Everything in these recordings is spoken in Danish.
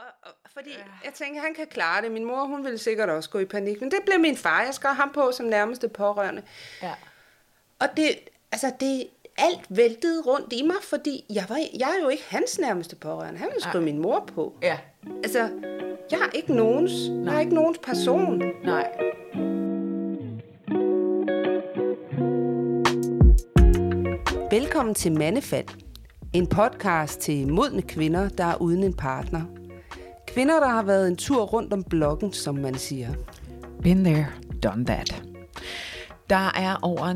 Og, og, fordi jeg tænker, han kan klare det. Min mor, hun ville sikkert også gå i panik. Men det blev min far. Jeg skrev ham på som nærmeste pårørende. Ja. Og det, altså det, alt væltede rundt i mig, fordi jeg, var, jeg er jo ikke hans nærmeste pårørende. Han ville skrive min mor på. Ja. Altså, jeg er ikke nogens. Jeg er ikke nogens person. Nej. Velkommen til Mandefald. En podcast til modne kvinder, der er uden en partner. Kvinder, der har været en tur rundt om blokken, som man siger. Been there, done that. Der er over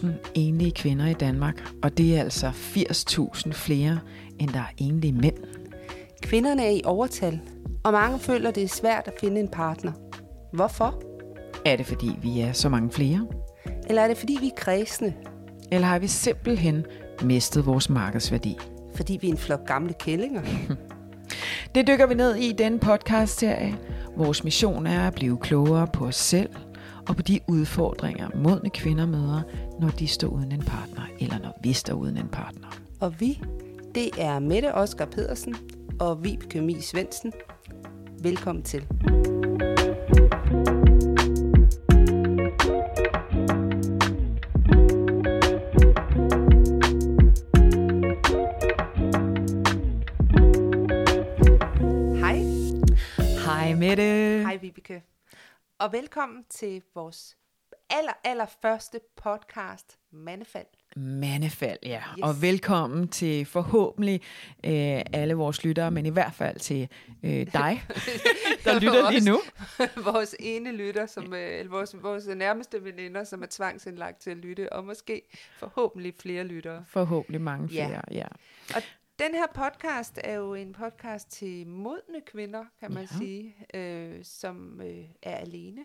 900.000 enlige kvinder i Danmark, og det er altså 80.000 flere, end der er enlige mænd. Kvinderne er i overtal, og mange føler, det er svært at finde en partner. Hvorfor? Er det fordi, vi er så mange flere? Eller er det fordi, vi er kredsende? Eller har vi simpelthen mistet vores markedsværdi? Fordi vi er en flok gamle kællinger? Det dykker vi ned i i denne podcast-serie. Vores mission er at blive klogere på os selv og på de udfordringer, modne kvinder møder, når de står uden en partner, eller når vi står uden en partner. Og vi, det er Mette Oskar Pedersen og Vibeke Mi Svendsen. Velkommen til. Og velkommen til vores aller, aller første podcast, Mandefald. Mandefald, ja. Yes. Og velkommen til forhåbentlig øh, alle vores lyttere, men i hvert fald til øh, dig, der lytter lige nu. vores ene lytter, som, øh, eller vores, vores nærmeste veninder, som er tvangsindlagt til at lytte, og måske forhåbentlig flere lyttere. Forhåbentlig mange Ja. flere, ja. Og den her podcast er jo en podcast til modne kvinder, kan man Ja. sige, øh, som øh, er alene.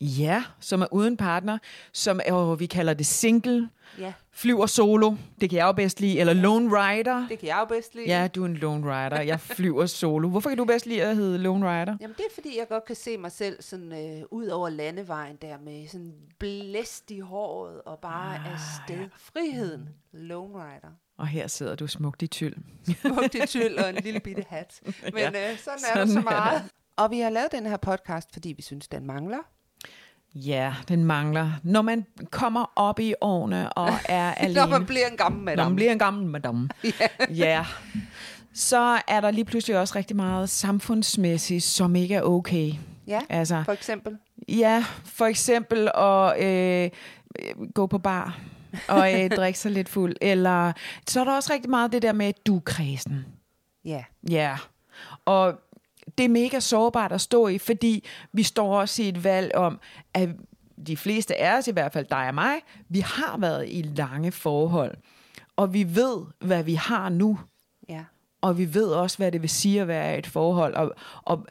Ja, som er uden partner, som er, og vi kalder det single, Ja, flyver solo, det kan jeg jo bedst lide, eller lone rider. det kan jeg jo bedst lide. Ja, du er en lone rider, jeg flyver solo. Hvorfor kan du bedst lide at hedde lone rider? Jamen det er fordi, jeg godt kan se mig selv sådan øh, ud over landevejen der med sådan blæst i håret og bare ah, afsted. Ja. Friheden. Lone Rider. Og her sidder du smukt i tyld. Smukt i tyld og en lille bitte hat. Men Ja, øh, sådan er sådan der så er meget. Og vi har lavet den her podcast, fordi vi synes, den mangler. Ja, den mangler. Når man kommer op i årene og er alene. Når man bliver en gammel Når madame. man bliver en gammel madame. Ja. ja. Så er der lige pludselig også rigtig meget samfundsmæssigt, som ikke er okay. Ja, Altså, for eksempel. ja, for eksempel at øh, gå på bar og øh, drikke sig lidt fuld. Eller så er der også rigtig meget det der med, at du kredsen. Ja. Ja, og det er mega sårbart at stå i, fordi vi står også i et valg om, at de fleste af os, i hvert fald dig og mig, vi har været i lange forhold, og vi ved, hvad vi har nu, Ja. og vi ved også, hvad det vil sige at være i et forhold, og, og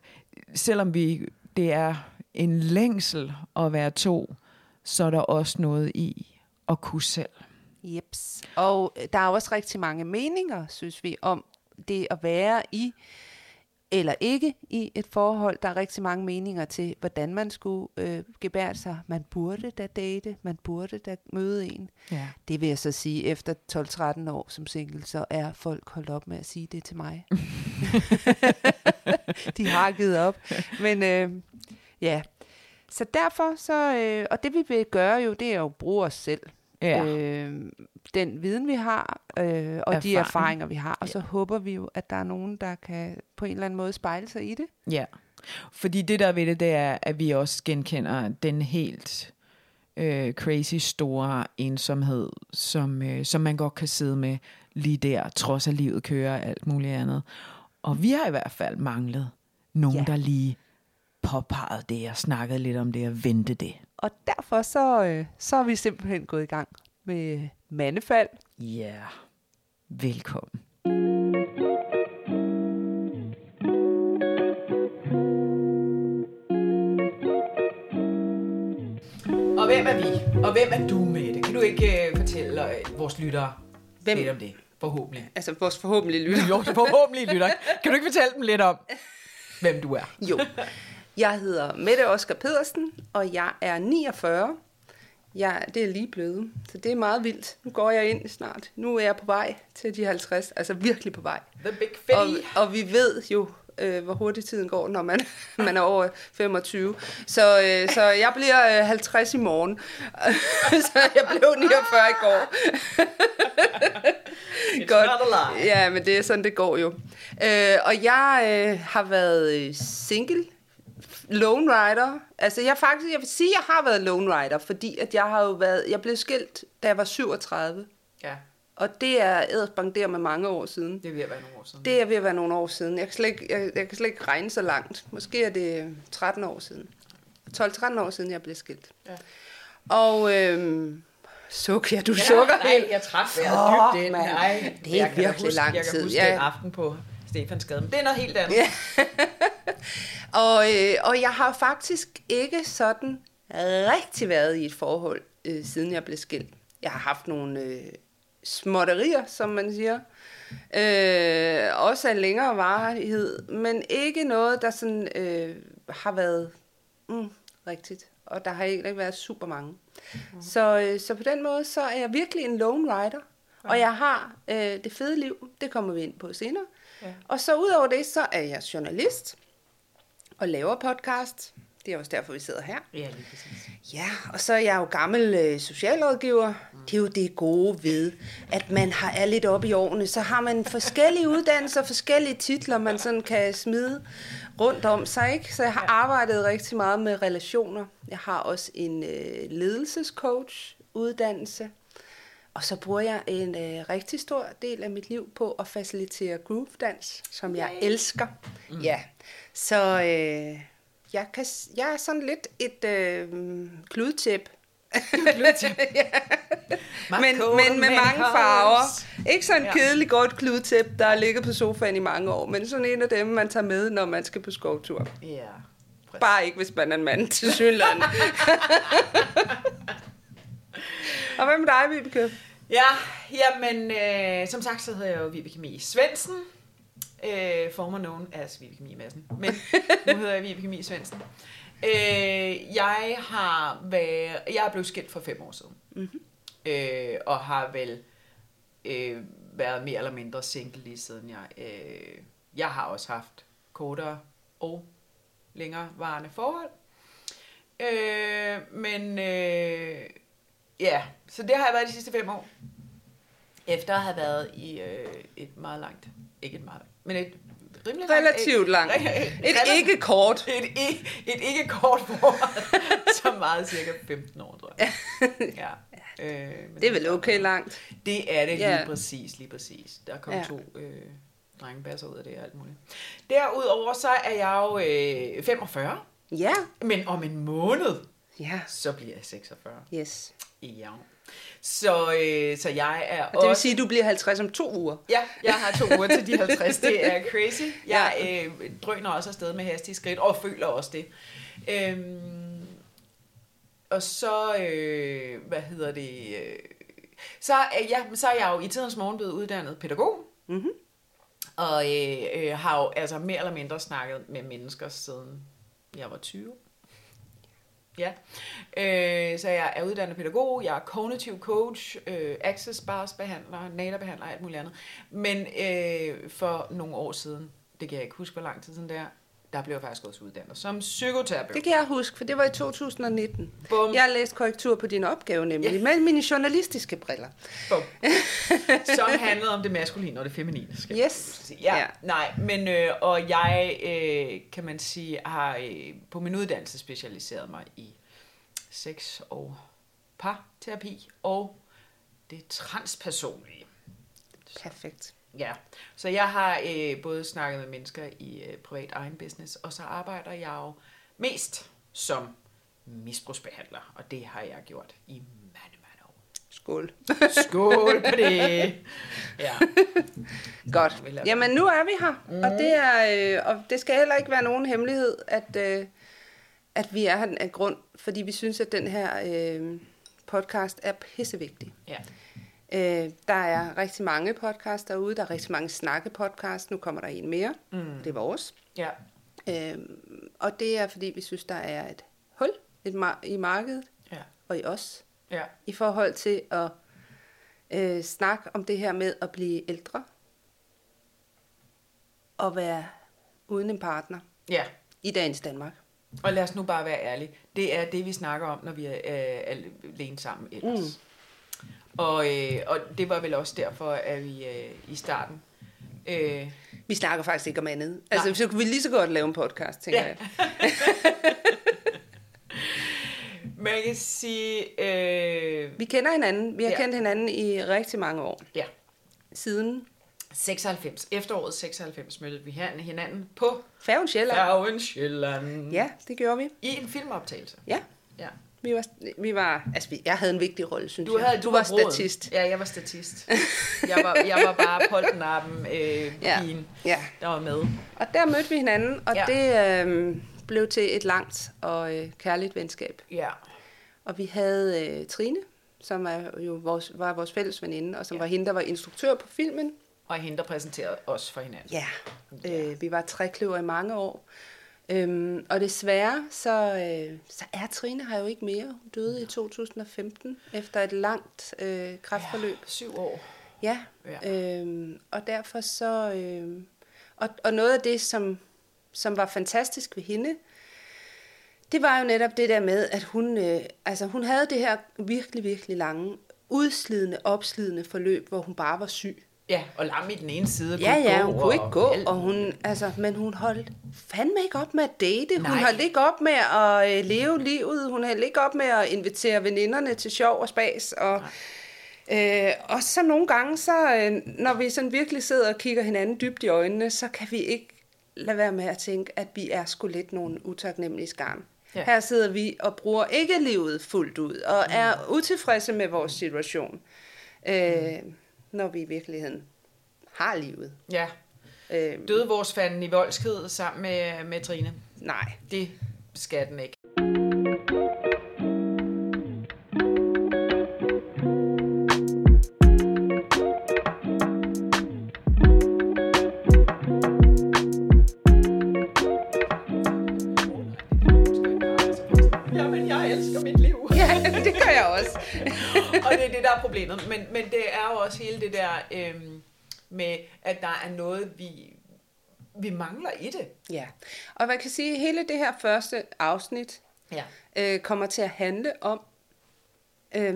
selvom vi, det er en længsel at være to, så er der også noget i at kunne selv. Jeps. Og øh, der er også rigtig mange meninger, synes vi, om det at være i eller ikke i et forhold. Der er rigtig mange meninger til, hvordan man skulle øh, gebære sig. Man burde da date, man burde da møde en. Ja. Det vil jeg så sige, efter 12-13 år som single, så er folk holdt op med at sige det til mig. De har givet op. Men øh, ja, så derfor så, øh, og det vi vil gøre jo, det er jo at bruge os selv. Ja. Øh, den viden, vi har, øh, og Erfaring. de Erfaring. erfaringer, vi har. Og så håber vi jo, at der er nogen, der kan på en eller anden måde spejle sig i det. Ja, fordi det der ved det, det er, at vi også genkender den helt øh, crazy store ensomhed, som, øh, som man godt kan sidde med lige der, trods at livet kører og alt muligt andet. Og vi har i hvert fald manglet nogen, Ja. ja. der lige påpegede det og snakkede lidt om det og vendte det. Og derfor så, øh, så er vi simpelthen gået i gang med mandefald. Ja, yeah. velkommen. Og hvem er vi? Og hvem er du med det? Kan du ikke uh, fortælle uh, vores lyttere Hvem? lidt om det? Forhåbentlig. Altså vores forhåbentlig lytter. Jo, forhåbentlig lytter. Kan du ikke fortælle dem lidt om, hvem du er? Jo. Jeg hedder Mette Oskar Pedersen, og jeg er 49. Jeg, det er lige blevet, så det er meget vildt. Nu går jeg ind snart. Nu er jeg på vej til de 50, altså virkelig på vej. The Big Og, og vi ved jo, øh, hvor hurtigt tiden går, når man, man er over 25. Så, øh, så jeg bliver øh, 50 i morgen. så jeg blev 49 i går. It's not a lie. Ja, men det er sådan, det går jo. Øh, og jeg øh, har været øh, single, lone rider. Altså jeg faktisk, jeg vil sige, at jeg har været lone rider, fordi at jeg har jo været, jeg blev skilt, da jeg var 37. Ja, Og det er ædersbang med mange år siden. det er ved at være nogle år siden. Det er ved at være nogle år siden. Jeg kan slet ikke, jeg, jeg kan slet ikke regne så langt. Måske er det 13 år siden. 12-13 år siden, jeg blev skilt. Ja. Og øhm, suk, ja, du ja, sukker nej, helt. jeg Fuck, vejret dybt ind. Nej, Det er jeg virkelig huske, lang Jeg kan tid. huske Ja. den aften på Stefansgade, men det er noget helt andet. Ja. og, øh, og jeg har faktisk ikke sådan rigtig været i et forhold, øh, siden jeg blev skilt. Jeg har haft nogle øh, småtterier, som man siger. Øh, også af længere varighed, men ikke noget, der sådan øh, har været mm, rigtigt. Og der har ikke været super mange. Mm. Så, øh, så på den måde, så er jeg virkelig en lone rider. Og jeg har øh, det fede liv, det kommer vi ind på senere. Ja. Og så udover det, så er jeg journalist og laver podcast. Det er også derfor, vi sidder her. Ja, lige præcis. Ja, og så er jeg jo gammel øh, socialrådgiver. Det er jo det gode ved, at man har, er lidt oppe i årene. Så har man forskellige uddannelser, forskellige titler, man sådan kan smide rundt om sig. Ikke? Så jeg har arbejdet rigtig meget med relationer. Jeg har også en øh, ledelsescoach uddannelse. Og så bruger jeg en øh, rigtig stor del af mit liv på at facilitere groove-dans, som jeg elsker. Mm. Ja, så øh, jeg, kan, jeg er sådan lidt et øh, kludtæp. ja. men, men med mange farver. Ikke sådan en Ja. kedelig godt kludtæp, der har ligget på sofaen i mange år, men sådan en af dem, man tager med, når man skal på skovtur. Ja, præcis. Bare ikke, hvis man er en mand til Sydland. Og hvad med dig, Vibeke? Ja, jamen, øh, som sagt, så hedder jeg jo Vibeke Mie Svendsen. Øh, former known as Vibeke Mie Madsen. Men nu hedder jeg Vibeke Mie Svendsen. Øh, jeg har været, jeg er blevet skilt for fem år siden. Mm-hmm. Øh, og har vel øh, været mere eller mindre single lige siden jeg... Øh, jeg har også haft kortere og længere varende forhold. Øh, men øh, ja, så det har jeg været de sidste fem år. Efter at have været i øh, et meget langt, ikke et meget langt, men et rimelig langt- Relativt langt. Et, Et ikke kort. et, et, et ikke kort forhold, som meget cirka 15 år, tror jeg. Ja. Øh, men Det er vel okay langt. det er det lige Ja. præcis, lige præcis. Der kom Ja. ja. to øh, drengebasser ud af det og alt muligt. Derudover så er jeg jo øh, 45, Ja. men om en måned, Ja. så bliver jeg 46. Yes. Ja. Så, øh, så jeg er Og det vil også... sige, at du bliver 50 om to uger. Ja, jeg har to uger til de 50. Det er crazy. Jeg øh, drøner også afsted med hastige skridt, og føler også det. Øhm, og så, øh, hvad hedder det, øh, så, øh, ja, så er jeg jo i tidens morgen blevet uddannet pædagog. Mhm. Og øh, øh, har jo altså mere eller mindre snakket med mennesker siden jeg var 20. Ja, øh, så jeg er uddannet pædagog, jeg er kognitiv coach, øh, access bars behandler, NADA-behandler og alt muligt andet. Men øh, for nogle år siden, det kan jeg ikke huske, hvor lang tid siden det er, der blev jeg faktisk også uddannet som psykoterapeut. Det kan jeg huske, for det var i 2019. Bum. Jeg har læst korrektur på din opgave, nemlig Ja. med mine journalistiske briller. Bum. Som handlede om det maskuline og det feminine. Skal Yes. Ja. ja, nej, men øh, og jeg, øh, kan man sige, har øh, på min uddannelse specialiseret mig i sex og parterapi og det transpersonlige. Perfekt. Ja, så jeg har øh, både snakket med mennesker i øh, privat egen business, og så arbejder jeg jo mest som misbrugsbehandler, og det har jeg gjort i mange, mange år. Skål. Skål på det! Ja. Godt. Jamen, nu er vi her. Mm. Og, det er, øh, og det skal heller ikke være nogen hemmelighed, at, øh, at vi er her af grund, fordi vi synes, at den her øh, podcast er pissevigtig. ja. Øh, der er rigtig mange podcasts derude. Der er rigtig mange snakkepodcasts. Nu kommer der en mere. Mm. Det er vores. Ja. Øh, og det er, fordi vi synes, der er et hul et mar- i markedet Ja. og i os, Ja. i forhold til at øh, snakke om det her med at blive ældre og være uden en partner Ja, i dagens Danmark. og lad os nu bare være ærlige. Det er det, vi snakker om, når vi er øh, alene sammen ellers. Mm. Og, øh, og det var vel også derfor, at vi øh, i starten... Øh, Vi snakker faktisk ikke om andet. Altså, så kunne vi lige så godt lave en podcast, tænker Ja. jeg. man kan sige... Øh, Vi kender hinanden. Vi har Ja. kendt hinanden i rigtig mange år. ja, Siden 96. Efteråret 96 mødte vi hinanden på Færgen Sjælland. Færgen Sjælland. Ja, det gjorde vi. I en filmoptagelse. Ja, Ja. Vi var, vi var altså, vi- jeg havde en vigtig rolle, synes Du, jeg. havde, du var bruden. statist. Ja, jeg var statist. Jeg var, jeg var bare poltnappen, øh, Ja. pigen, Ja, der var med. og der mødte vi hinanden, og Ja. det øh, blev til et langt og øh, kærligt venskab. Ja. Og vi havde øh, Trine, som er jo vores, var vores fælles veninde, og som Ja. ja. var hende, der var instruktør på filmen. Og hende, der præsenterede os for hinanden. Ja, øh, vi var trækløver i mange år. Øhm, og desværre, så, øh, så er Trine her jo ikke mere. Hun døde i 2015, efter et langt øh, kræftforløb. Ja, syv år. Ja, Ja. Øhm, og derfor så... Øhm, og, og noget af det, som, som var fantastisk ved hende, det var jo netop det der med, at hun, øh, altså hun havde det her virkelig, virkelig lange, udslidende, opslidende forløb, hvor hun bare var syg. Ja, og lam i den ene side. Ja, ja, hun kunne ikke gå, alt og hun, altså, men hun holdt fandme ikke op med at date. Hun Nej. holdt ikke op med at øh, leve livet. Hun holdt ikke op med at invitere veninderne til sjov og spas. Og, øh, og så nogle gange, så, øh, når vi sådan virkelig sidder og kigger hinanden dybt i øjnene, så kan vi ikke lade være med at tænke, at vi er sgu lidt nogle utaknemmelige skarn. Ja. Her sidder vi og bruger ikke livet fuldt ud, og er utilfredse med vores situation, øh, når vi i virkeligheden har livet. Ja, Øh, døde vores fanden i voldsked sammen med, med Trine. nej. Det skal den ikke. Øhm, med, at der er noget, vi, vi mangler i det. Ja, og man kan sige, at hele det her første afsnit Ja. øh, kommer til at handle om øh,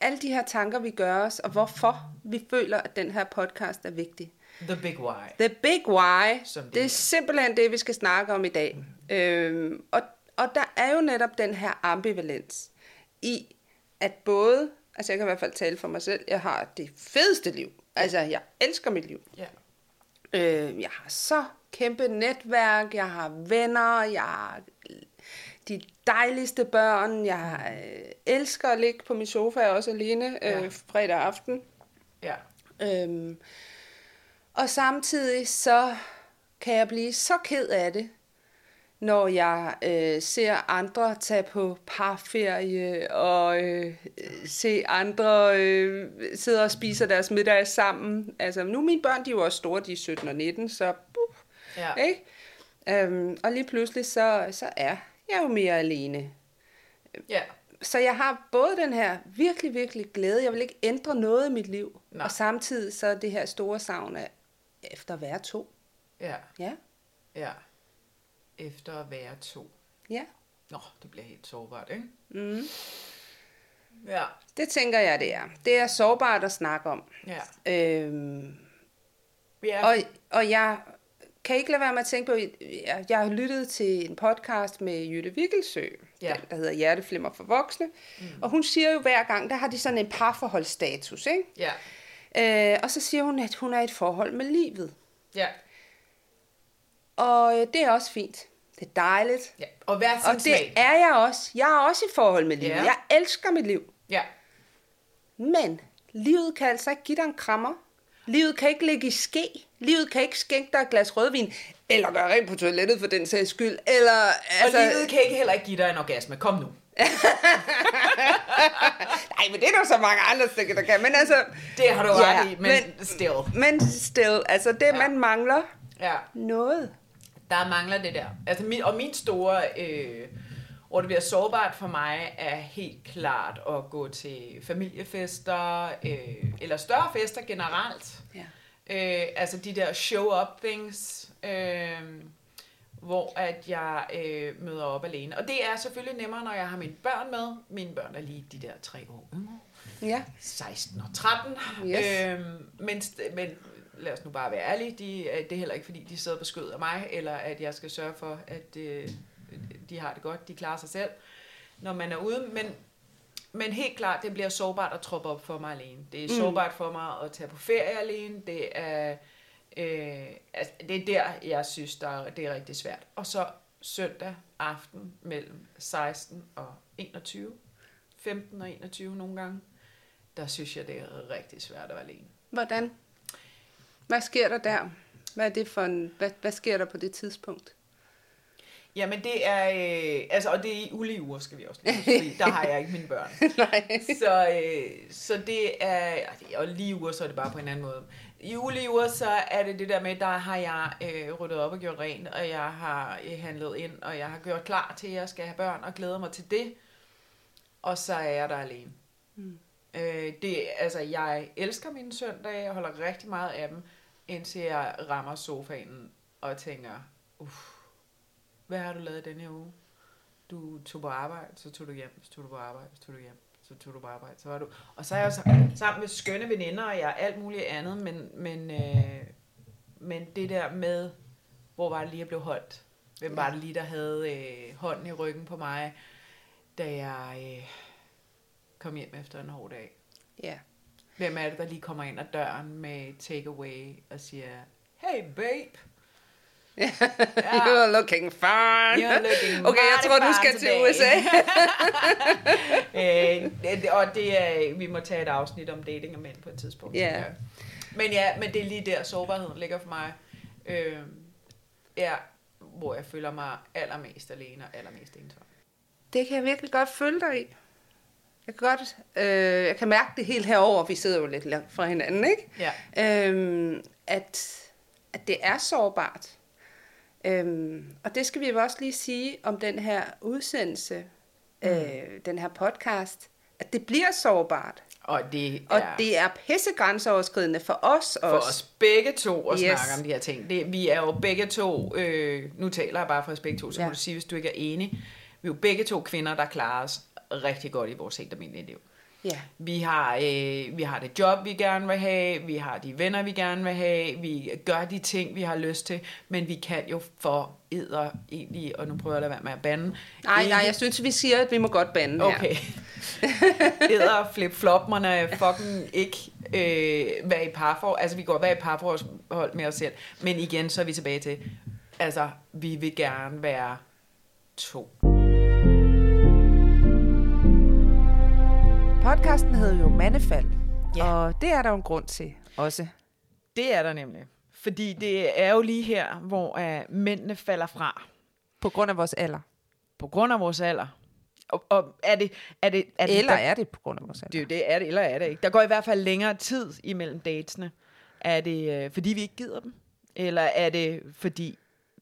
alle de her tanker, vi gør os, og hvorfor vi føler, at den her podcast er vigtig. The big why. The big why, Som det det er. er simpelthen det, vi skal snakke om i dag. Øh, og, og der er jo netop den her ambivalens i, at både, altså jeg kan i hvert fald tale for mig selv, jeg har det fedeste liv. Altså, jeg elsker mit liv. Ja. Øh, jeg har så kæmpe netværk, jeg har venner, jeg har de dejligste børn, jeg øh, elsker at ligge på min sofa også alene øh, Ja. fredag aften. Ja. Øhm, og samtidig så kan jeg blive så ked af det, når jeg øh, ser andre tage på parferie og øh, se andre øh, sidde og spise deres middag sammen. Altså nu er mine børn, de er jo også store, de er 17 og 19, så buh, Ja. ikke? Øhm, og lige pludselig så, så er jeg jo mere alene. Ja. Så jeg har både den her virkelig, virkelig glæde, jeg vil ikke ændre noget i mit liv. Nej. og samtidig så det her store savn af efter at være to. Ja. Ja, Ja. Efter at være to. ja. Nå, det bliver helt sårbart, ikke? Mm. Ja. Det tænker jeg, det er. Det er sårbart at snakke om. Ja. Øhm, Ja. og, og jeg kan ikke lade være med at tænke på, jeg, jeg har lyttet til en podcast med Jytte Vikkelsø, Ja. den, der hedder Hjerteflimmer for voksne, mm. og hun siger jo hver gang, der har de sådan en parforholdsstatus, ikke? Ja. Øh, og så siger hun, at hun er i et forhold med livet. Ja. Og øh, det er også fint. Det er dejligt. Ja. Og hver sin Og det smag. er jeg også. Jeg er også i forhold med livet. Ja. Jeg elsker mit liv. Ja. Men livet kan altså ikke give dig en krammer. Livet kan ikke ligge i ske. Livet kan ikke skænke dig et glas rødvin. Eller gøre rent på toilettet for den sags skyld. Eller, Altså... Og livet kan ikke heller ikke give dig en orgasme. Kom nu. Nej, men det er der så mange andre stykker, der kan. Men altså... Det har du Ja, ret i, men, men- still. Men still, altså det, ja. man mangler Ja. noget. Der mangler det der. Altså, min, og min store, øh, hvor det bliver sårbart for mig, er helt klart at gå til familiefester, øh, eller større fester generelt. Ja. Øh, altså de der show-up things. Øh, hvor at jeg øh, møder op alene. Og det er selvfølgelig nemmere, når jeg har mine børn med. Mine børn er lige de der tre år yngre. Ja. 16 og 13. Yes. Øhm, men, men lad os nu bare være ærlige, de, øh, det er heller ikke fordi, de sidder på skød af mig, eller at jeg skal sørge for, at øh, de har det godt, de klarer sig selv, når man er ude. Men, men helt klart, det bliver sårbart at troppe op for mig alene. Det er Mm. sårbart for mig at tage på ferie alene. Det er, øh, altså, det er der, jeg synes, der er, det er rigtig svært. Og så søndag aften mellem 16 og 21, 15 og 21 nogle gange, der synes jeg, det er rigtig svært at være alene. Hvordan? Hvad sker der der? Hvad er det for en, hvad, hvad sker der på det tidspunkt? Jamen det er, øh, altså, og det er i ulige uger, skal vi også lige fordi der har jeg ikke mine børn. Nej. Så, øh, så det er, og lige uger, så er det bare på en anden måde. I ulige uger, så er det det der med, der har jeg øh, ryddet op og gjort rent, og jeg har øh, handlet ind, og jeg har gjort klar til, at jeg skal have børn, og glæder mig til det. Og så er jeg der alene. Mm. Øh, det, altså, jeg elsker mine søndage, jeg holder rigtig meget af dem, indtil jeg rammer sofaen og tænker, uff, hvad har du lavet denne her uge? Du tog på arbejde, så tog du hjem, så tog du på arbejde, så tog du hjem, så tog du på arbejde, så var du... Og så er jeg så sammen med skønne veninder, og jeg er alt muligt andet, men, men, øh, men det der med, hvor var det lige, jeg blev holdt? Hvem var det lige, der havde øh, hånden i ryggen på mig, da jeg øh, kom hjem efter en hård dag? Ja. Hvem er det, der lige kommer ind ad døren med takeaway og siger, hey babe, You're looking fine. You're looking Okay, jeg tror, du fine skal til today. USA. øh, og det er, vi må tage et afsnit om dating og mænd på et tidspunkt. Ja. tænker jeg. Men ja, men det er lige der, sårbarheden ligger for mig. Øh, ja, hvor jeg føler mig allermest alene og allermest ensom. Det kan jeg virkelig godt følge dig i. Jeg kan godt, øh, jeg kan mærke det helt herover. Vi sidder jo lidt langt fra hinanden, ikke? Ja. Øhm, at, at det er sårbart. Øhm, og det skal vi jo også lige sige om den her udsendelse, mm. øh, den her podcast, at det bliver sårbart. Og det Og er det er pissegrænseoverskridende for os for også. os begge to at Yes. snakke om de her ting. Det, vi er jo begge to, øh, nu taler jeg bare for os begge to, så ja. må du sige, hvis du ikke er enig. Vi er jo begge to kvinder, der klarer os rigtig godt i vores helt almindelige liv. Ja. Vi har, øh, vi har det job, vi gerne vil have, vi har de venner, vi gerne vil have, vi gør de ting, vi har lyst til, men vi kan jo for æder egentlig, og nu prøver jeg at lade være med at bande. Nej, nej, jeg synes, vi siger, at vi må godt bande. Okay. æder flip-flopperne fucking ikke øh, være i parforhold. Altså, vi går være i parforhold med os selv. Men igen, så er vi tilbage til, altså, vi vil gerne være to. Podcasten hedder jo Mandefald, Ja. og det er der jo en grund til også. Det er der nemlig. Fordi det er jo lige her, hvor uh, mændene falder fra. På grund af vores alder. På grund af vores alder. Og, og er det... Er det, er det Eller der, er det på grund af vores alder? det er jo det, er det, eller er det ikke? Der går i hvert fald længere tid imellem datesene. Er det, øh, fordi vi ikke gider dem? Eller er det, fordi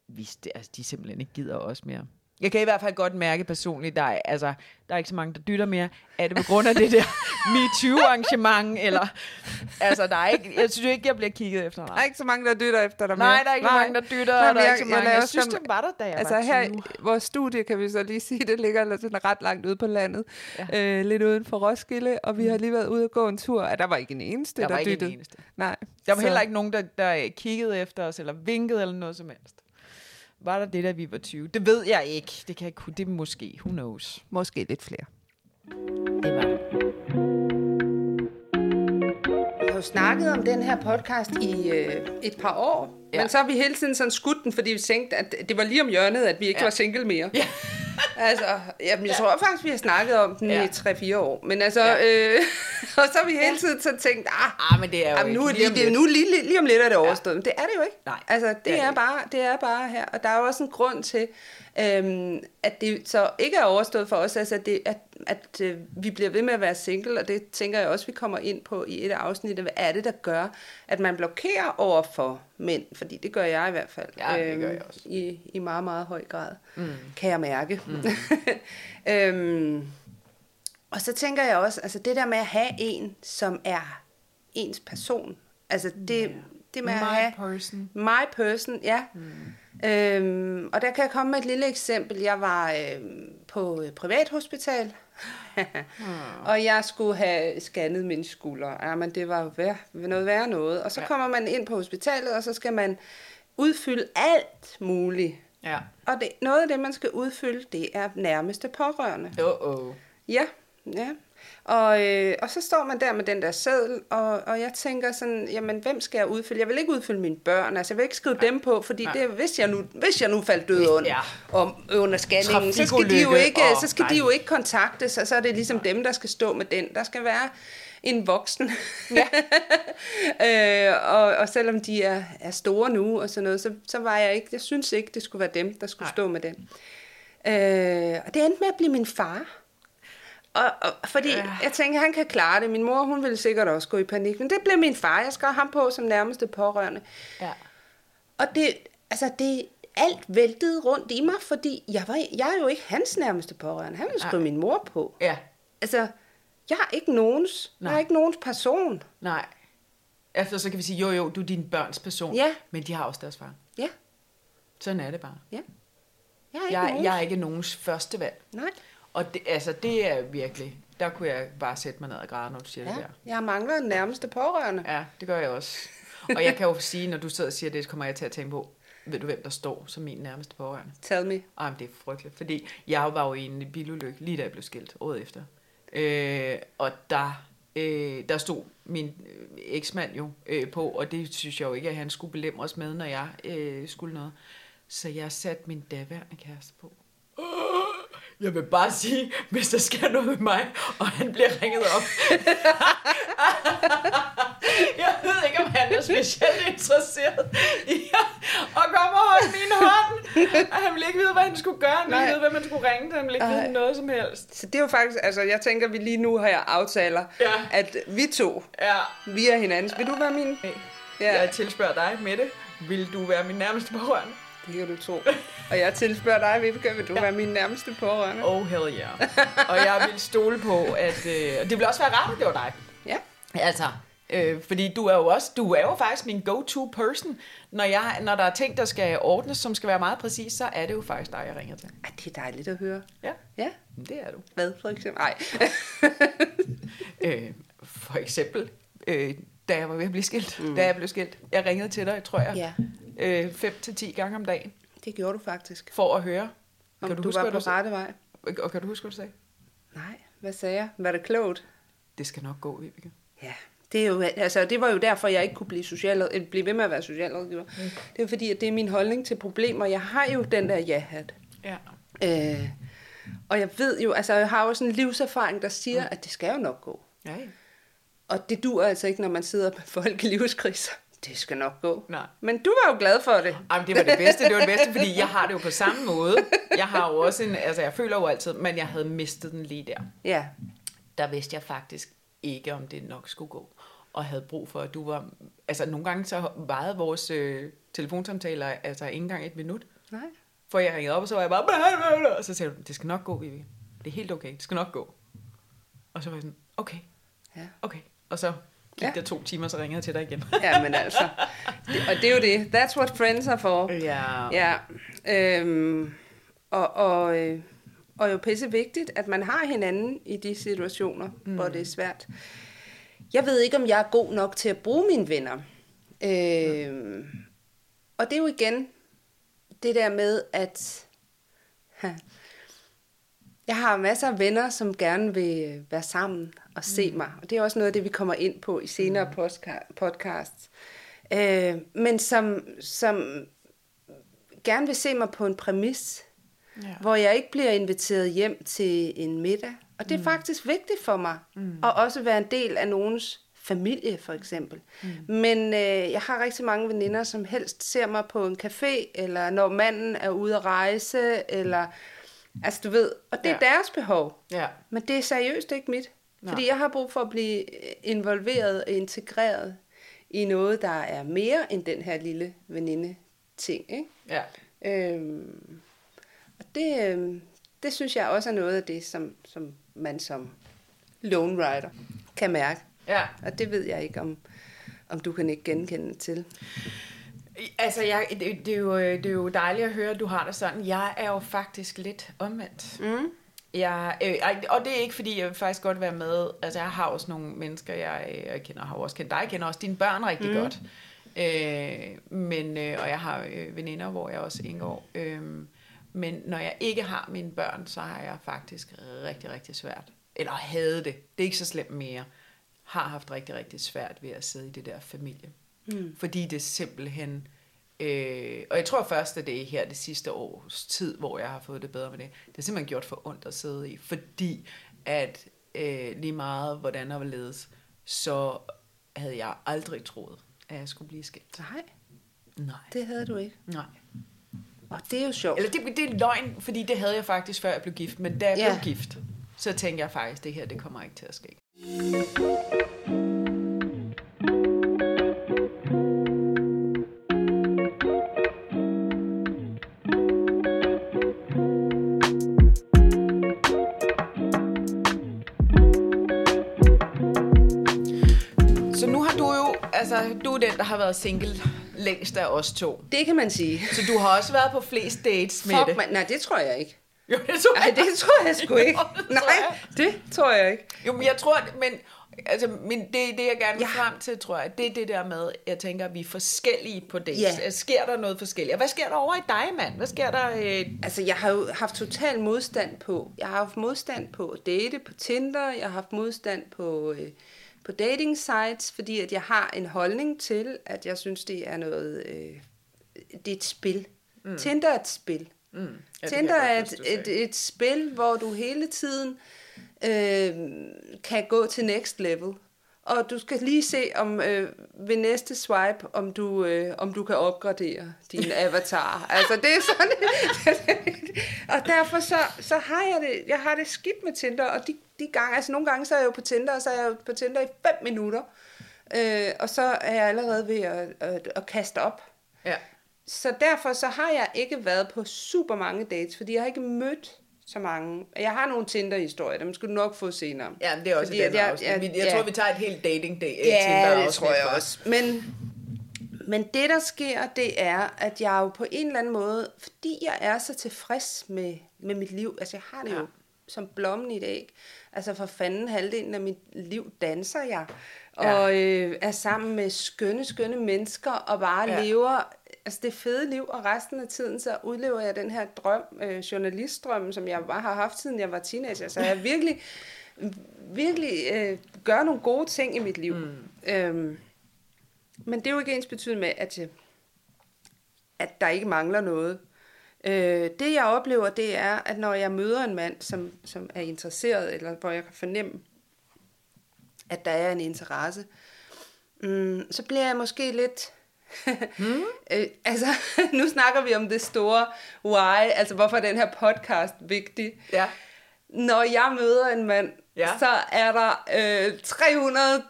vi, altså, de simpelthen ikke gider os mere? Jeg kan i hvert fald godt mærke personligt, der er, altså, der er ikke så mange, der dytter mere. Er det på grund af det der MeToo-arrangement? Eller, altså, der er ikke, jeg synes ikke, jeg bliver kigget efter. Der Nej, er ikke så mange, der dytter efter dig nej mere. der er ikke så mange, der dytter. Nej, Nej, der er jeg- ikke så jeg mange. laver Jeg, synes, det var der, da jeg Altså var her, 20. i vores studie, kan vi så lige sige, det ligger sådan ret langt ude på landet. Ja. Øh, lidt uden for Roskilde, og vi har lige været ude og gå en tur, og der var ikke en eneste, Der der, var ikke en dyttede. eneste. Nej. Der var Så- heller ikke nogen, der, der kiggede efter os, eller vinkede, eller noget som helst. Var der det, da vi var 20? Det ved jeg ikke. Det kan jeg kunne. Det er måske. Who knows? Måske lidt flere. Det var. Vi har jo snakket om den her podcast i øh, et par år, ja. Ja. men så har vi hele tiden sådan skudt den, fordi vi tænkte, at det var lige om hjørnet, at vi ikke ja. Ja. var single mere. Ja. altså, jamen, jeg tror faktisk, vi har snakket om den Ja. i 3-4 år, men altså, Ja. øh, og så har vi hele tiden så tænkt, ah, Ah, men det er jo Jamen, nu, ikke det, nu lige, lige, lige om lidt er det overstået. Men det er det jo ikke. Nej, altså, det, det er er, det bare, det er bare her. Og der er jo også en grund til, øhm, at det så ikke er overstået for os. Altså, at, det, at, at øh, vi bliver ved med at være single, og det tænker jeg også, vi kommer ind på i et afsnit. Hvad er det, der gør, at man blokerer over for mænd? Fordi det gør jeg i hvert fald. Ja, det gør jeg også. I, I meget, meget høj grad. Mm. Kan jeg mærke. Mm. øhm, og så tænker jeg også, altså det der med at have en, som er ens person, altså det, Det med at My have person. my person, ja. Mm. Øhm, og der kan jeg komme med et lille eksempel. Jeg var øhm, på et og jeg skulle have scannet mine skuldre. Ja, men det var vær, noget værre noget. Og så Ja. kommer man ind på hospitalet, og så skal man udfylde alt muligt. Ja. Og det, noget af det, man skal udfylde, det er nærmeste pårørende. Uh-oh. Ja, ja. Og, øh, og så står man der med den der seddel, og, og jeg tænker sådan, jamen hvem skal jeg udfylde? Jeg vil ikke udfylde mine børn, altså jeg vil ikke skrive Nej. dem på, fordi Nej. det, hvis, jeg nu, hvis jeg nu faldt død under, Ja. om, under scanningen, så skal, de jo ikke, åh, så skal de jo ikke kontaktes, og så er det ligesom dem, der skal stå med den. Der skal være en voksen. Ja. øh, og, og selvom de er, er store nu og sådan noget, så, så var jeg ikke, jeg synes ikke, det skulle være dem, der skulle Nej. stå med den. Øh, og det endte med at blive min far. Og, og, fordi Ja. jeg tænker, han kan klare det. Min mor, hun ville sikkert også gå i panik. Men det blev min far. Jeg skrev ham på som nærmeste pårørende. Ja. Og det, altså det, alt væltede rundt i mig, fordi jeg, var, jeg er jo ikke hans nærmeste pårørende. Han ville skrive min mor på. Ja. Altså, jeg er ikke nogens. Nej. Jeg er ikke nogens person. Nej. Altså, så kan vi sige, jo jo, du er din børns person. Ja. Men de har også deres far. Ja, Sådan er det bare. ja. Jeg er ikke Jeg, nogens. jeg er ikke nogens første valg. Nej. Og det, altså, det er virkelig... Der kunne jeg bare sætte mig ned og græde, når du siger Ja, det der. jeg mangler en nærmeste pårørende. Ja, det gør jeg også. Og jeg kan jo sige, når du sidder og siger det, så kommer jeg til at tænke på, ved du hvem der står som min nærmeste pårørende? Tell me. Ej, men det er frygteligt, fordi jeg var jo i en bilulykke, lige da jeg blev skilt, året efter. Øh, og der, øh, der stod min øh, eksmand jo øh, på, og det synes jeg jo ikke, at han skulle belemres med, når jeg øh, skulle noget. Så jeg satte min daværende kæreste på. Jeg vil bare sige, hvis der sker noget med mig, og han bliver ringet op. jeg ved ikke, om han er specielt interesseret i at komme og holde min hånd. Og han ville ikke vide, hvad han skulle gøre. Han ville ikke vide, hvad man skulle ringe til. Han ville ikke vide noget som helst. Så det er jo faktisk, altså jeg tænker, vi lige nu her aftaler, Ja. at vi to, Ja. vi er hinandens. Vil du være min? Ja. Jeg tilspørger dig, Mette. Vil du være min nærmeste pårørende? Kan du tro. Og jeg tilspørger dig, Vibeke, vil du ja. være min nærmeste pårørende? Oh, hell yeah. og jeg vil stole på, at... Øh, det vil også være rart, at det var dig. Ja. Altså, øh, fordi du er jo også, du er jo faktisk min go-to person. Når, jeg, når der er ting, der skal ordnes, som skal være meget præcis, så er det jo faktisk dig, jeg ringer til. Ej, det er dejligt at høre. Ja, Ja. det er du. Hvad for eksempel? Nej. Øh, for eksempel, øh, da jeg var ved at blive skilt. Mm. Da jeg blev skilt. Jeg ringede til dig, tror jeg, ja, øh, 5 til 10 gange om dagen, det gjorde du faktisk. for at høre. Om Kan du, du huske, var på rette vej. Og kan du huske, hvad du sagde? Nej, hvad sagde jeg? Var det klogt? Det skal nok gå, Vibeke. Ja. Det, er jo, altså, det var jo derfor, jeg ikke kunne blive, social, eller blive ved med at være socialrådgiver. Mm. Det er fordi, at det er min holdning til problemer. Jeg har jo den der ja-hat. Ja. Øh, og jeg ved jo, altså jeg har jo sådan en livserfaring, der siger, mm. at det skal jo nok gå. Ja, ja. Og det dur altså ikke, når man sidder med folk i livskriser. Det skal nok gå. Nej. Men du var jo glad for det. Jamen, det var det bedste, det var det bedste, fordi jeg har det jo på samme måde. Jeg har jo også en, altså jeg føler jo altid, men jeg havde mistet den lige der. Ja, Der vidste jeg faktisk ikke, om det nok skulle gå. Og havde brug for, at du var, altså nogle gange så varede vores øh, telefonsamtaler, altså ikke engang et minut. nej. For jeg ringede op, og så var jeg bare, og så sagde du, det skal nok gå, Vivi. Det er helt okay, det skal nok gå. Og så var jeg sådan, okay, Ja. okay. Og så gik Ja. ja. der to timer, så ringede jeg til dig igen. ja, men altså. Det, og det er jo det. That's what friends are for. Ja. Ja. Øhm, og, og, øh, og jo pisse vigtigt, at man har hinanden i de situationer, mm. hvor det er svært. Jeg ved ikke, om jeg er god nok til at bruge mine venner. Øhm, og det er jo igen det der med, at ha, jeg har masser af venner, som gerne vil være sammen og se mm. mig. Og det er også noget af det, vi kommer ind på i senere mm. podcasts. Øh, men som, som gerne vil se mig på en præmis, Ja. hvor jeg ikke bliver inviteret hjem til en middag. Og det er mm. faktisk vigtigt for mig, mm. at også være en del af nogens familie, for eksempel. Mm. Men øh, jeg har rigtig mange veninder, som helst ser mig på en café, eller når manden er ude at rejse, eller... Altså, du ved, og det er Ja. deres behov. Ja. Men det er seriøst ikke mit. Nej. Fordi jeg har brug for at blive involveret og integreret i noget, der er mere end den her lille veninde-ting. Ikke? Ja. Øhm, og det, øhm, det synes jeg også er noget af det, som, som man som lone rider kan mærke. Ja. Og det ved jeg ikke, om om du kan ikke genkende til. Altså, jeg, det, det, er jo, det er jo dejligt at høre, at du har det sådan. Jeg er jo faktisk lidt omvendt. Mm. Jeg, øh, og det er ikke, fordi jeg vil faktisk godt være med. Altså, jeg har også nogle mennesker, jeg, jeg kender, har også kendt dig, jeg kender også dine børn rigtig mm. godt. Øh, men, øh, og jeg har øh, veninder, hvor jeg også indgår. Øh, men når jeg ikke har mine børn, så har jeg faktisk rigtig, rigtig svært. Eller havde det. Det er ikke så slemt mere. Har haft rigtig, rigtig svært ved at sidde i det der familie. Mm. Fordi det simpelthen... Øh, og jeg tror først, at det er her det sidste års tid, hvor jeg har fået det bedre med det. Det har simpelthen gjort for ondt at sidde i. Fordi at øh, lige meget, hvordan jeg var ledes, så havde jeg aldrig troet, at jeg skulle blive skilt. Nej, Nej. det havde du ikke. Nej. Og det er jo sjovt. Eller det, det er løgn, fordi det havde jeg faktisk, før jeg blev gift. Men da jeg Ja. blev gift, så tænkte jeg faktisk, at det her, det kommer ikke til at ske. Har været single længst af os to. Det kan man sige. Så du har også været på flest dates med Fuck, det. man, nej, det tror jeg ikke. Jo, det tror Nej, det tror jeg sgu ikke. Jo, det Nej, jeg. det tror jeg ikke. Jo, men jeg tror, men, altså, men det, det jeg gerne vil Ja. frem til, tror jeg, det er det der med, jeg tænker, at vi er forskellige på dates. Ja. Ja. Sker der noget forskelligt? Og hvad sker der over i dig, mand? Hvad sker der? Øh... Altså, jeg har jo haft total modstand på. Jeg har haft modstand på at date på Tinder. Jeg har haft modstand på, øh, på dating sites, fordi at jeg har en holdning til, at jeg synes, det er noget... Øh, det er et spil. Mm. Tinder er et spil. Mm. Ja, Tinder er et, et, et spil, hvor du hele tiden øh, kan gå til next level. Og du skal lige se om øh, ved næste swipe, om du, øh, om du kan opgradere din avatar. altså det er sådan. og derfor så, så har jeg det, jeg har det skidt med Tinder, og de, de gange, altså nogle gange så er jeg jo på Tinder, og så er jeg jo på Tinder i 5 minutter. Øh, og så er jeg allerede ved at, at, at kaste op. Ja. Så derfor så har jeg ikke været på super mange dates, fordi jeg har ikke mødt så mange. Jeg har nogle Tinder-historier, dem skal du nok få senere. ja, det er også Fordi det, at jeg, jeg- jeg, jeg- ja. tror, vi tager et helt dating day. Ja, det tror jeg også. Men, men det, der sker, det er, at jeg jo på en eller anden måde, fordi jeg er så tilfreds med, med mit liv, altså jeg har det ja. jo som blommen i et æg. Altså for fanden halvdelen af mit liv danser jeg, og øh, er sammen med skønne, skønne mennesker, og bare Ja. ja. lever altså det fede liv, og resten af tiden, så udlever jeg den her drøm, øh, journalistdrøm, som jeg bare har haft, siden jeg var teenager. Så jeg virkelig, virkelig øh, gør nogle gode ting i mit liv. Mm. Øhm, men det er jo ikke ens betydende med, at, øh, at der ikke mangler noget. Øh, det jeg oplever, det er, at når jeg møder en mand, som, som er interesseret, eller hvor jeg kan fornemme, at der er en interesse, mm, så bliver jeg måske lidt... mm. øh, altså, nu snakker vi om det store why, altså hvorfor er den her podcast vigtig. Ja. Når jeg møder en mand, Ja. så er der øh, 300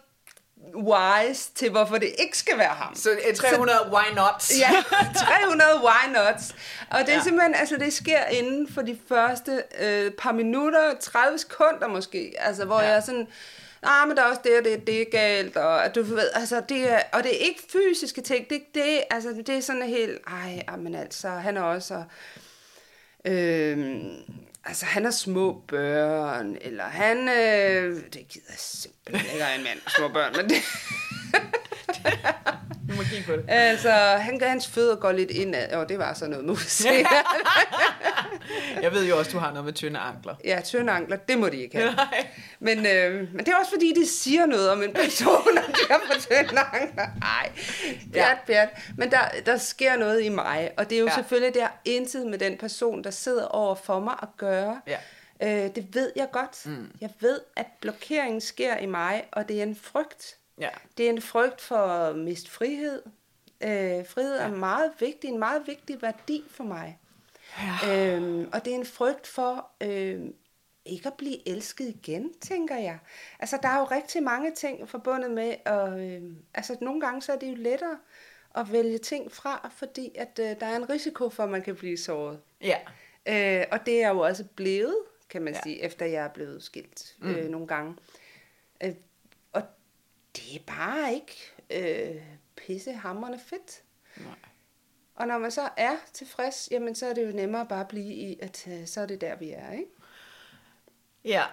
whys til, hvorfor det ikke skal være ham. Så øh, 300 why not? Ja, 300 why nots. Og det er Ja. simpelthen, altså det sker inden for de første øh, par minutter, 30 sekunder måske, altså hvor Ja. jeg sådan, ah, men der er også det og det, det er galt, og at du ved, altså det er, og det er ikke fysiske ting, det, det, altså det er sådan helt, ej, ah, men altså, han er også, øh, altså han har små børn, eller han, øh, det gider jeg simpelthen ikke, en mand små børn, men det, du må kigge på det. Altså, han, hans fødder går lidt indad. Og det var så noget musik. Jeg ved jo også, du har noget med tynde ankler. ja, tynde ankler, det må de ikke have. Nej. Men, øh, men det er også fordi, det siger noget om en person, når de har på tynde ankler. Ej, pjat, pjat. Men der, der sker noget i mig. Og det er jo Ja. ja. selvfølgelig, det har intet med den person, der sidder over for mig at gøre. Ja. Øh, det ved jeg godt. Mm. Jeg ved, at blokeringen sker i mig, og det er en frygt. Ja. Det er en frygt for at miste frihed. Øh, frihed ja. er meget vigtig, en meget vigtig værdi for mig. Ja. Øhm, og det er en frygt for øh, ikke at blive elsket igen, tænker jeg. Altså, der er jo rigtig mange ting forbundet med, og øh, altså, nogle gange så er det jo lettere at vælge ting fra, fordi at øh, der er en risiko for, at man kan blive såret. Ja. Øh, og det er jo også blevet, kan man Ja. sige, efter jeg er blevet skilt øh, nogle gange. Øh, det er bare ikke øh, pissehammerende fedt. Nej. Og når man så er tilfreds, jamen så er det jo nemmere bare at blive i, at øh, så er det der, vi er, ikke? Ja,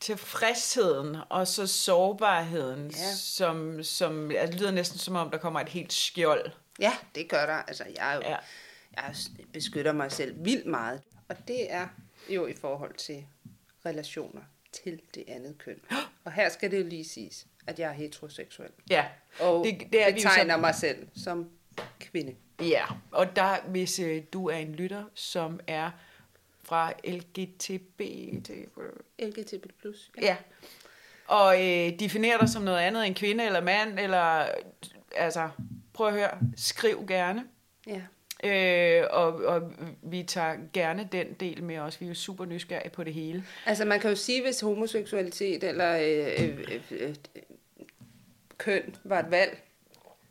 tilfredsheden og så sårbarheden, Ja. som, som altså, det lyder næsten som om, der kommer et helt skjold. Ja, det gør der. Altså, jeg, jo, ja. jeg beskytter mig selv vildt meget. Og det er jo i forhold til relationer til det andet køn. Og her skal det jo lige siges, at jeg er heteroseksuel. Ja, Og Det- det, er det vi betegner så- mig selv som kvinde. ja. og der, hvis øh, du er en lytter, som er fra LGTB, til, LGBT+. ja, og øh, definerer dig som noget andet end kvinde eller mand, eller altså, prøv at høre, skriv gerne. ja. Øh, og, og vi tager gerne den del med os. Vi er jo super nysgerrige på det hele. Altså man kan jo sige, hvis homoseksualitet eller øh, øh, øh, køn var et valg,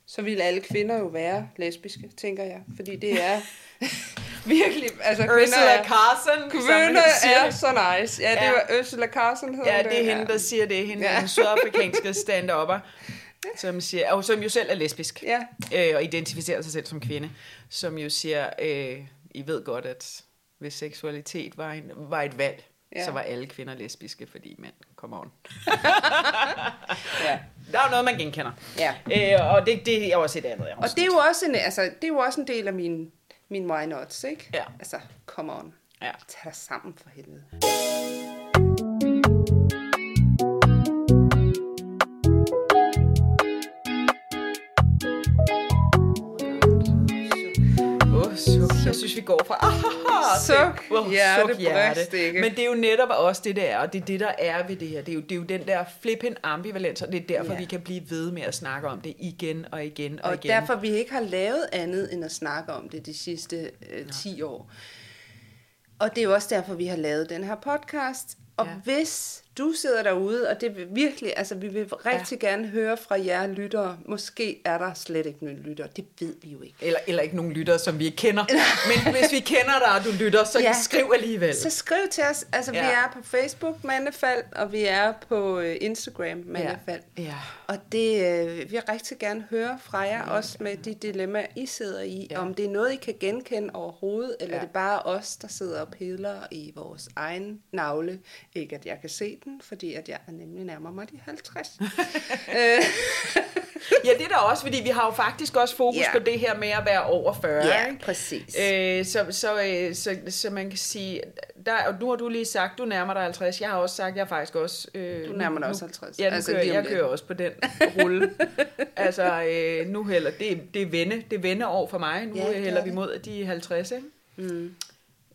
så ville alle kvinder jo være lesbiske, tænker jeg. Fordi det er virkelig... Altså, kvinder Ursula er, Carson, kvinder er det. så nice. Ja, det Ja. var Ursula Carson hedder Ja, det er hende, der siger det. Hende ja. den sydafrikanske stand-upper, som, siger, og som jo selv er lesbisk, Ja, øh, og identificerer sig selv som kvinde, som jo siger, øh, I ved godt, at hvis seksualitet var, en, var et valg, Ja. så var alle kvinder lesbiske, fordi mænd, come on. ja. Der er jo noget, man genkender. ja. Øh, og det, det er også et andet Og afsnit. det er jo også en, altså, det er jo også en del af min, min why nots, ikke? Ja. Altså, come on. Ja. Tag dig sammen for helvede. Jeg synes, vi går fra ah, Suk, til, hjerte, suk, hjerte. Men det er jo netop også det, der er, og det er det, der er ved det her. Det er jo, det er jo den der flippin ambivalens, og det er derfor, Ja. vi kan blive ved med at snakke om det igen og igen og, Og igen. derfor vi ikke har lavet andet end at snakke om det de sidste øh, 10 år. Og det er jo også derfor, vi har lavet den her podcast. Og ja. hvis du sidder derude, og det vil virkelig, altså vi vil rigtig ja. gerne høre fra jer lyttere. Måske er der slet ikke nogen lyttere, det ved vi jo ikke. Eller, eller ikke nogen lyttere, som vi ikke kender. Men hvis vi kender dig, og du lytter, så Ja. skriv alligevel. Så skriv til os. Altså, ja. vi er på Facebook, Mandefald, og vi er på øh, Instagram, Mandefald. Ja. ja. Og det øh, vil rigtig gerne høre fra jer, ja. også med de dilemmaer, I sidder i. Ja. Om det er noget, I kan genkende overhovedet, eller ja. det er bare os, der sidder og piller i vores egen navle. Ikke at jeg kan se den, fordi at jeg er nemlig nærmer mig de 50. øh, ja, det er der også, fordi vi har jo faktisk også fokus Ja. på det her med at være over 40. ja, ikke? præcis. Øh, så, så, øh, så, så man kan sige, der, og nu har du lige sagt, du nærmer dig 50. Jeg har også sagt, jeg faktisk også... Øh, Du nærmer dig nu, også 50. Ja, Altså, kører, jeg kører også på den rulle. altså, øh, nu hælder, det, det er vende, det er vendeår for mig. Nu Ja, hælder er vi mod de 50, ikke? Mm.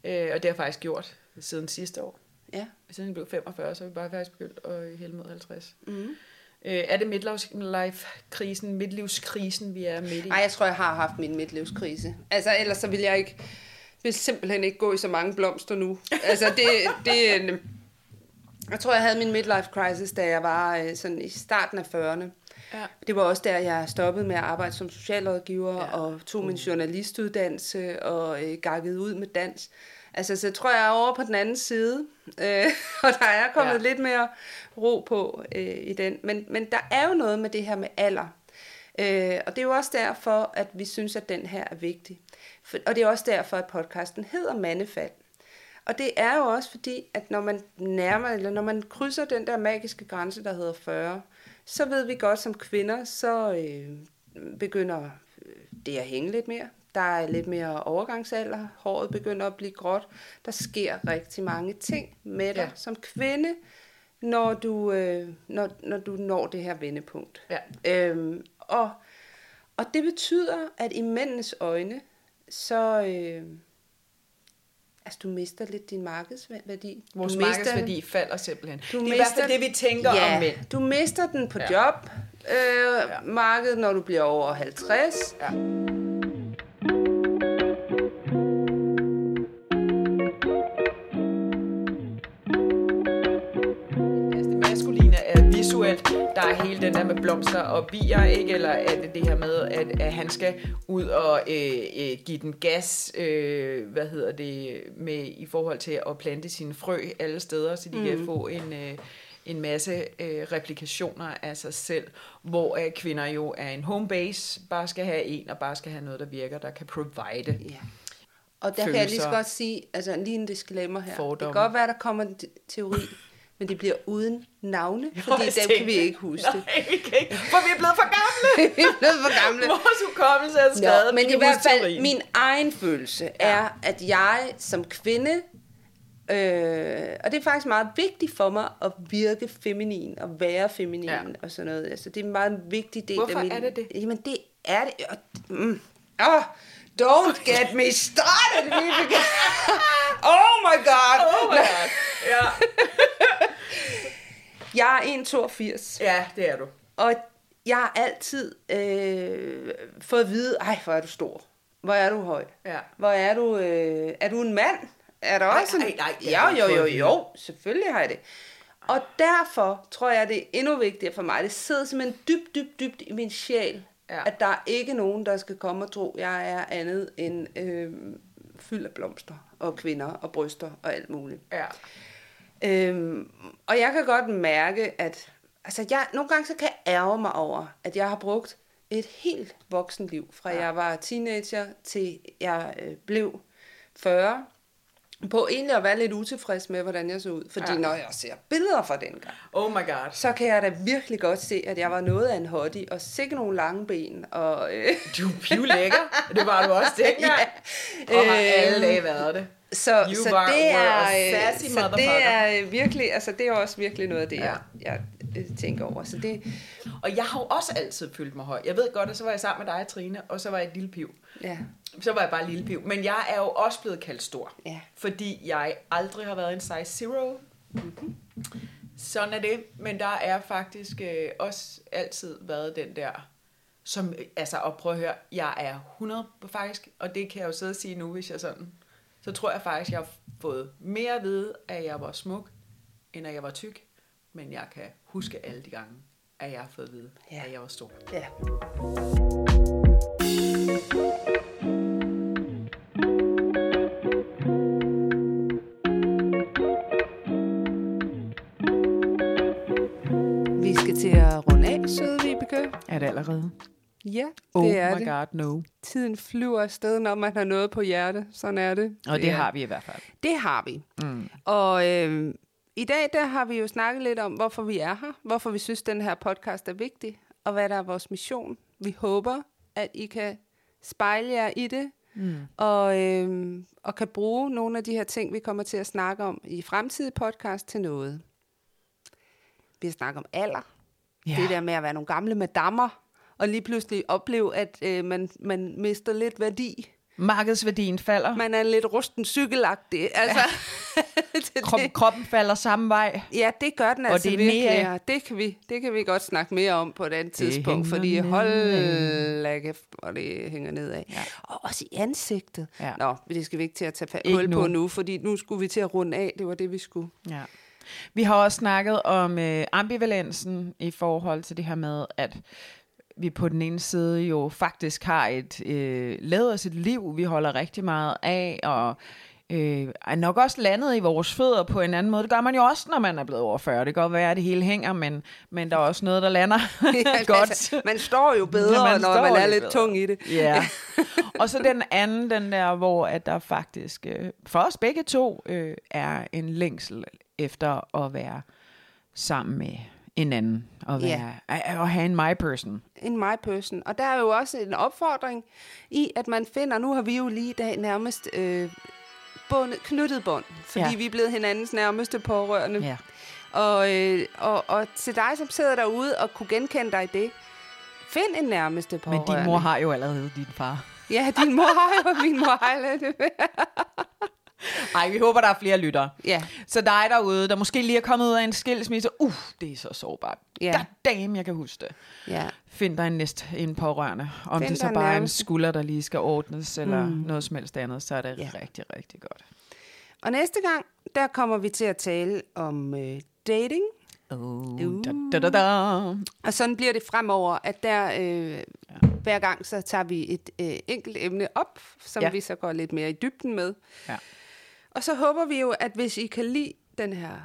Øh, og det har jeg faktisk gjort siden sidste år. Ja. Siden jeg blev 45, så har vi bare faktisk begyndt at hælde mod 50. Mm. Øh, er det midlife-krisen, midlivskrisen, vi er midt i? Ej, jeg tror, jeg har haft min midtlivskrise. Altså, ellers så vil jeg ikke, vil simpelthen ikke gå i så mange blomster nu. Altså, det, det er en, jeg tror, jeg havde min midlife crisis, da jeg var øh, sådan i starten af 40'erne. Ja. Det var også der, jeg stoppede med at arbejde som socialrådgiver Ja. ja. og tog min journalistuddannelse og øh, gakkede ud med dans. Altså, så jeg tror, jeg er over på den anden side, øh, og der er kommet Ja. ja. lidt mere ro på øh, i den. Men, men der er jo noget med det her med alder. Øh, og det er jo også derfor, at vi synes, at den her er vigtig. For, og det er også derfor, at podcasten hedder Mandefald. Og det er jo også fordi, at når man nærmer, eller når man krydser den der magiske grænse, der hedder 40, så ved vi godt som kvinder, så øh, begynder øh, det at hænge lidt mere. Der er lidt mere overgangsalder. Håret begynder at blive gråt. Der sker rigtig mange ting med dig Ja. som kvinde, når du, øh, når, når du når det her vendepunkt. Ja. Øhm, og, og det betyder, at i mændenes øjne, så... Øh, altså, du mister lidt din markedsværdi. Vores du mister, markedsværdi falder simpelthen. Du det er i hvert fald det, vi tænker ja, om mænd. du mister den på Ja. job, øh, Ja. ja. markedet, når du bliver over 50. Ja. Den der med blomster og bier, ikke? Eller er det det her med, at, at han skal ud og øh, øh, give den gas, øh, hvad hedder det, med i forhold til at plante sine frø alle steder, så de mm. kan få en, øh, en masse øh, replikationer af sig selv, hvor øh, kvinder jo er en home base, bare skal have en, og bare skal have noget, der virker, der kan provide. Ja. Og der kan jeg lige så Følelser. godt sige, altså lige en disclaimer her. Fordomme. Det kan godt være, der kommer en te- teori, men det bliver uden navne, fordi dem tænkte- kan vi ikke huske. Nej, vi kan ikke, for vi er blevet for gamle. vi er blevet for gamle. Vores hukommelse er skadet. Nå, men i hvert fald, teorien. min egen følelse Ja. er, at jeg som kvinde, øh, og det er faktisk meget vigtigt for mig at virke feminin, og være feminin Ja. og sådan noget. Altså, det er en meget vigtig del Hvorfor af min... er det det? Jamen, det er det. Og, mm, oh, don't get me started, Vibeke. oh my god. Oh my God. Ja. Jeg er 1,82. ja, det er du. Og jeg har altid øh, fået at vide, ej, hvor er du stor. Hvor er du høj. Ja. Hvor er du, øh, er du en mand? Er der Nej, også en... nej, nej, har jo, jo, jo, jo, selvfølgelig har jeg det. Og derfor tror jeg, det er endnu vigtigere for mig. Det sidder simpelthen dybt, dybt, dybt i min sjæl, Ja. at der er ikke nogen, der skal komme og tro, jeg er andet end øh, fyldt af blomster og kvinder og bryster og alt muligt. Ja. Øhm, og jeg kan godt mærke, at altså jeg, nogle gange så kan jeg ærge mig over, at jeg har brugt et helt voksenliv, fra ja. jeg var teenager til jeg øh, blev 40, på egentlig at være lidt utilfreds med, hvordan jeg så ud. Fordi Ja. når jeg ser billeder fra dengang, Oh my god. så kan jeg da virkelig godt se, at jeg var noget af en hottie, og sikkert nogle lange ben, og... Øh, Du er pivlækker. Det var du også dengang. Ja. Og har Øhm, alle dage været det. Så, You så were- det er, sassy så det er virkelig, altså det er også virkelig noget af det, Ja. jeg, jeg øh, tænker over. Så det, Og jeg har jo også altid følt mig høj. Jeg ved godt, at så var jeg sammen med dig, Trine, og så var jeg et lille piv. ja, Så var jeg bare et lille piv. Men jeg er jo også blevet kaldt stor. Ja. Fordi jeg aldrig har været en size zero. Mhm. Sådan er det. Men der er faktisk øh, også altid været den der, som, øh, altså, og prøv at høre, jeg er 100 på faktisk, og det kan jeg jo sidde og sige nu, hvis jeg sådan, så tror jeg faktisk, jeg har fået mere at vide, at jeg var smuk, end at jeg var tyk. Men jeg kan huske alle de gange, at jeg har fået at vide, Ja. at jeg var stor. ja. Vi skal til at runde af, søde Vibeke. Er det allerede? Ja, det Oh er my det. god, no. Tiden flyver afsted, når man har noget på hjerte. Sådan er det. Og det Ja. har vi i hvert fald. Det har vi. Mm. Og øh, i dag der har vi jo snakket lidt om, hvorfor vi er her, hvorfor vi synes, den her podcast er vigtig, og hvad der er vores mission. Vi håber, at I kan spejle jer i det, Mm. og, øh, og kan bruge nogle af de her ting, vi kommer til at snakke om i fremtidige podcast til noget. Vi har snakket om alder. Ja. Det der med at være nogle gamle madammer, og lige pludselig opleve, at øh, man, man mister lidt værdi. Markedsværdien falder. Man er lidt rusten cykelagtig. Altså, det, Krop, kroppen falder samme vej. Ja, det gør den Og altså det er virkelig. mere- Ja. Det, kan vi, det kan vi godt snakke mere om på et andet tidspunkt, hænger fordi hold kæft, hvor det hænger nedad. Ja. Og også i ansigtet. Ja. Nå, det skal vi ikke til at tage hul på nu. nu, fordi nu skulle vi til at runde af. Det var det, vi skulle. Ja. Vi har også snakket om øh, ambivalensen i forhold til det her med, at vi på den ene side jo faktisk har et øh, lavet os et liv, vi holder rigtig meget af, og øh, er nok også landet i vores fødder på en anden måde. Det gør man jo også, når man er blevet over 40. Det kan godt være, at det hele hænger, men, men der er også noget, der lander godt. Altså, man står jo bedre, Ja, man når man er lidt lidt bedre. tung i det. Ja. og så den anden, den der, hvor at der faktisk øh, for os begge to øh, er en længsel efter at være sammen med en anden. Og Ja. være, at, at have en my person. En my person. Og der er jo også en opfordring i, at man finder, nu har vi jo lige i dag nærmest øh, bundet, knyttet bånd, fordi Ja. ja. vi er blevet hinandens nærmeste pårørende. Ja. Og, øh, og, og til dig, som sidder derude og kunne genkende dig i det, find en nærmeste Men pårørende. din mor har jo allerede din far. Ja, din mor har jo, min mor har lidt. Nej, vi håber, der er flere lyttere. ja, Så dig derude, der måske lige er kommet ud af en skilsmisse, uh, det er så sårbart. Ja. God damn, jeg kan huske det. ja. Find dig en næst en pårørende. Om Find det så bare er en skulder, der lige skal ordnes, eller Mm. noget som helst andet, så er det Ja. rigtig, rigtig godt. Og næste gang, der kommer vi til at tale om øh, dating. Oh, Uh. da, da, da, da. Og sådan bliver det fremover, at der øh, ja. hver gang, så tager vi et øh, enkelt emne op, som ja. vi så går lidt mere i dybden med. Ja. Og så håber vi jo, at hvis I kan lide den her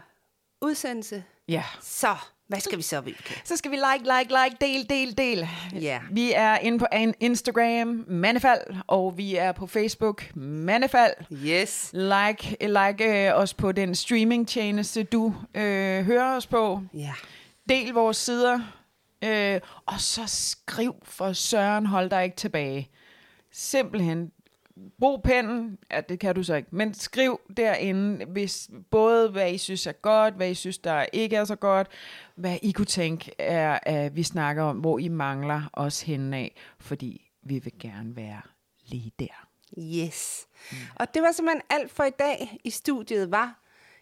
udsendelse, Ja. Så, hvad skal vi så, Vibeke? Så skal vi like, like, like, del, del, del. Ja. Vi er inde på Instagram, Mandefald, og vi er på Facebook, Mandefald. Yes. Like, like øh, os på den streamingtjeneste, du øh, hører os på. Ja. Del vores sider, øh, og så skriv for Søren, hold dig ikke tilbage. Simpelthen, brug pennen, ja, det kan du så ikke, men skriv derinde, hvis både hvad I synes er godt, hvad I synes, der ikke er så godt, hvad I kunne tænke, er, at vi snakker om, hvor I mangler os henne af, fordi vi vil gerne være lige der. Yes. Og det var simpelthen alt for i dag. I studiet var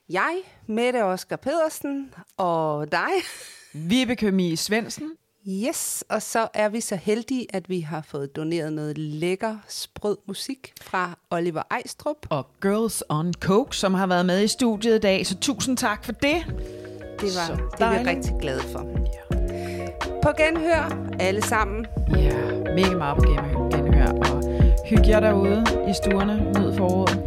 jeg, Mette Oskar Pedersen, og dig. Vibeke Mie Svendsen, Yes, og så er vi så heldige, at vi har fået doneret noget lækker, sprød musik fra Oliver Ejstrup. og Girls on Coke, som har været med i studiet i dag, så tusind tak for det. Det var, Så det er vi dejligt. rigtig glade for. På genhør, alle sammen. Ja, mega meget på genhør, og hygge jer derude i stuerne, nyd foråret.